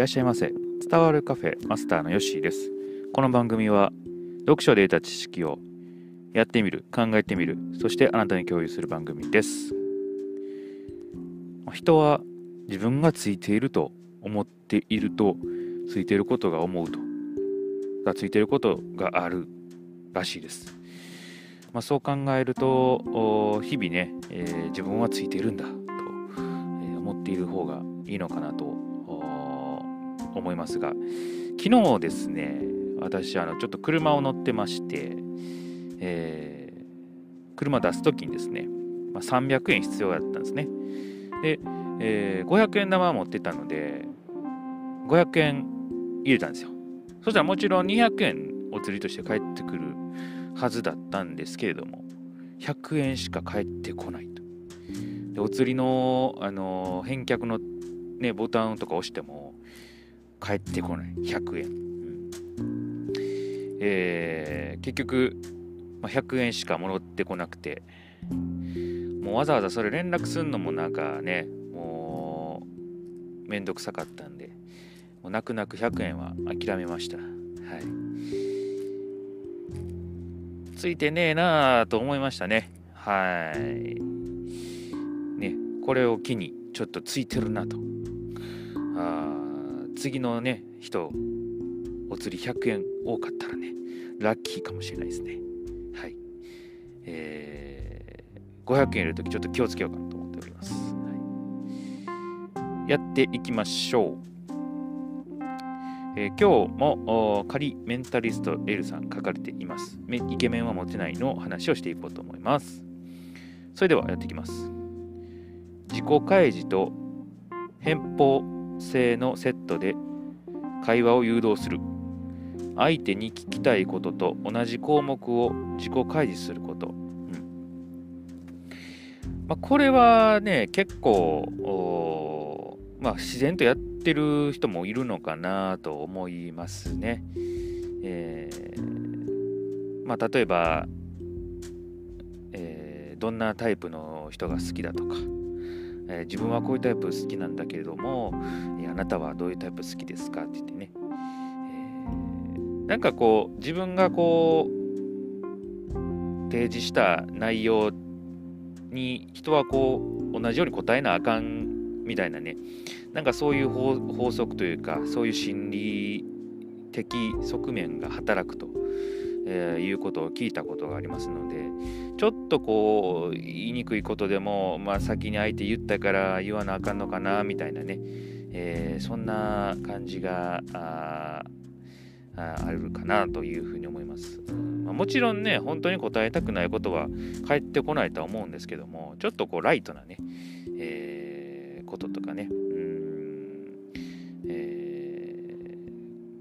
らっしゃいませ。伝わるカフェマスターのヨッシーです。この番組は読書で得た知識をやってみる考えてみるそしてあなたに共有する番組です。人は自分がついていると思っているとついていることが思うと。がついていることがあるらしいです、まあ、そう考えると日々ね、えー、自分はついているんだと、え、思っている方がいいのかなと思いますが昨日ですね私あのちょっと車を乗ってまして、えー、車出す時にですね、まあ、300円必要だったんですね。で、えー、500円玉持ってたので500円入れたんですよ。そしたらもちろん200円お釣りとして返ってくるはずだったんですけれども100円しか返ってこないと。でお釣りの、あの返却の、ね、ボタンとか押しても返ってこない。100円、うん。えー、結局、まあ、100円しか戻ってこなくて。もうわざわざそれ連絡するのもなんかねもうめんどくさかったんで。もう泣く泣く100円は諦めました。はい。ついてねえなあと思いましたね。はい。ねこれを機にちょっとついてるなと。あ次のね人お釣り100円多かったらねラッキーかもしれないですねはいえー、500円入れるときちょっと気をつけようかなと思っております、はい、やっていきましょうえー、今日も仮メンタリスト L さん書かれています。イケメンはモテないの話をしていこうと思います。それではやっていきます。自己開示と偏方性のセットで会話を誘導する。相手に聞きたいことと同じ項目を自己開示すること、うん。まあ、これはね結構、まあ、自然とやってる人もいるのかなと思いますね、えー、まあ、例えば、えー、どんなタイプの人が好きだとか。えー、自分はこういうタイプ好きなんだけれども、えー、あなたはどういうタイプ好きですかって言ってね、えー、なんかこう自分がこう提示した内容に人はこう同じように答えなあかんみたいなね。なんかそういう法則というかそういう心理的側面が働くとえ、いうことを聞いたことがありますのでちょっとこう言いにくいことでも、まあ、先に相手言ったから言わなあかんのかなみたいなね、えー、そんな感じがああるかなというふうに思います、まあ、もちろんね本当に答えたくないことは返ってこないとは思うんですけどもちょっとこうライトなね、えー、こととかね。う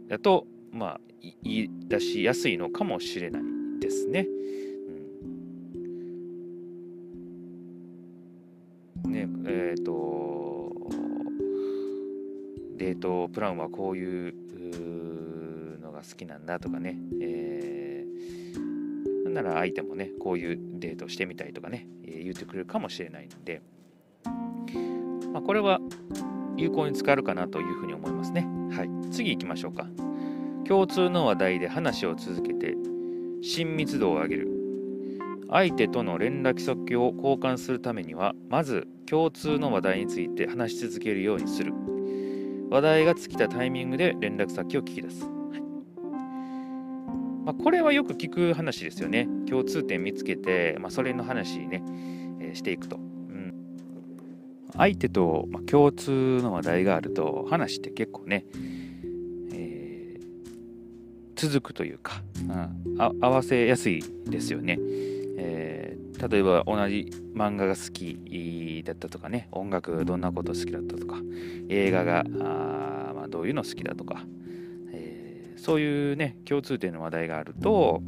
ん、だとまあ言い出しやすいのかもしれないですね。ねえっ、ー、とデートプランはこういうのが好きなんだとかね、えー、なんなら相手もねこういうデートしてみたいとかね、え、言ってくれるかもしれないので、まあ、これは有効に使えるかなというふうに思いますね。はい、次行きましょうか。共通の話題で話を続けて親密度を上げる相手との連絡先を交換するためにはまず共通の話題について話し続けるようにする。話題が尽きたタイミングで連絡先を聞き出す、まあ、これはよく聞く話ですよね。共通点見つけて、まあ、それの話ね、えー、していくと、うん、相手と、ま共通の話題があると話って結構ね続くというか、うん、合わせやすいですよね。えー、例えば同じ漫画が好きだったとかね音楽どんなこと好きだったとか映画があ、まあ、どういうの好きだとか、えー、そういうね共通点の話題があると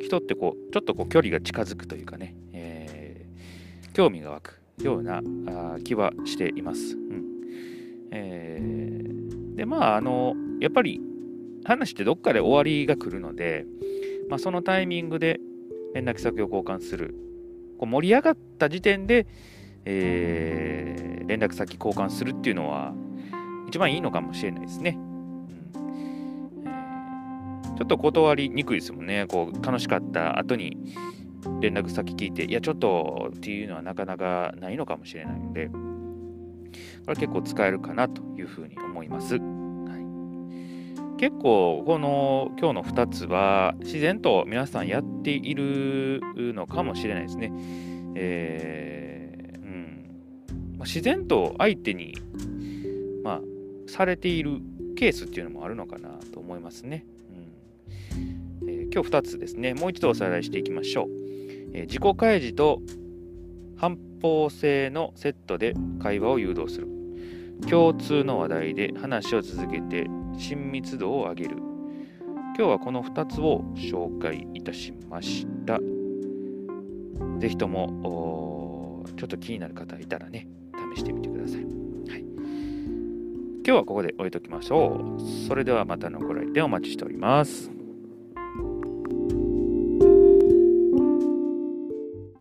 人ってこうちょっとこう距離が近づくというかね、えー、興味が湧くようなあ気はしています。うんえー、でまああのやっぱり話ってどっかで終わりが来るので、まあ、そのタイミングで連絡先を交換する。こう盛り上がった時点で、えー、連絡先交換するっていうのは一番いいのかもしれないですね。ちょっと断りにくいですもんね。こう楽しかった後に連絡先聞いて、いや、ちょっとっていうのはなかなかないのかもしれないので、これ結構使えるかなというふうに思います。結構、この今日の2つは自然と皆さんやっているのかもしれないですね。えーうん、自然と相手に、まあ、されているケースっていうのもあるのかなと思いますね。うん。え今日2つですね、もう一度おさらいしていきましょう。えー、自己開示と反方性のセットで会話を誘導する。共通の話題で話を続けて親密度を上げる。今日はこの2つを紹介いたしました。是非ともちょっと気になる方いたらね、試してみてください。はい、今日はここで終えておきましょう。それではまたのご来店お待ちしております。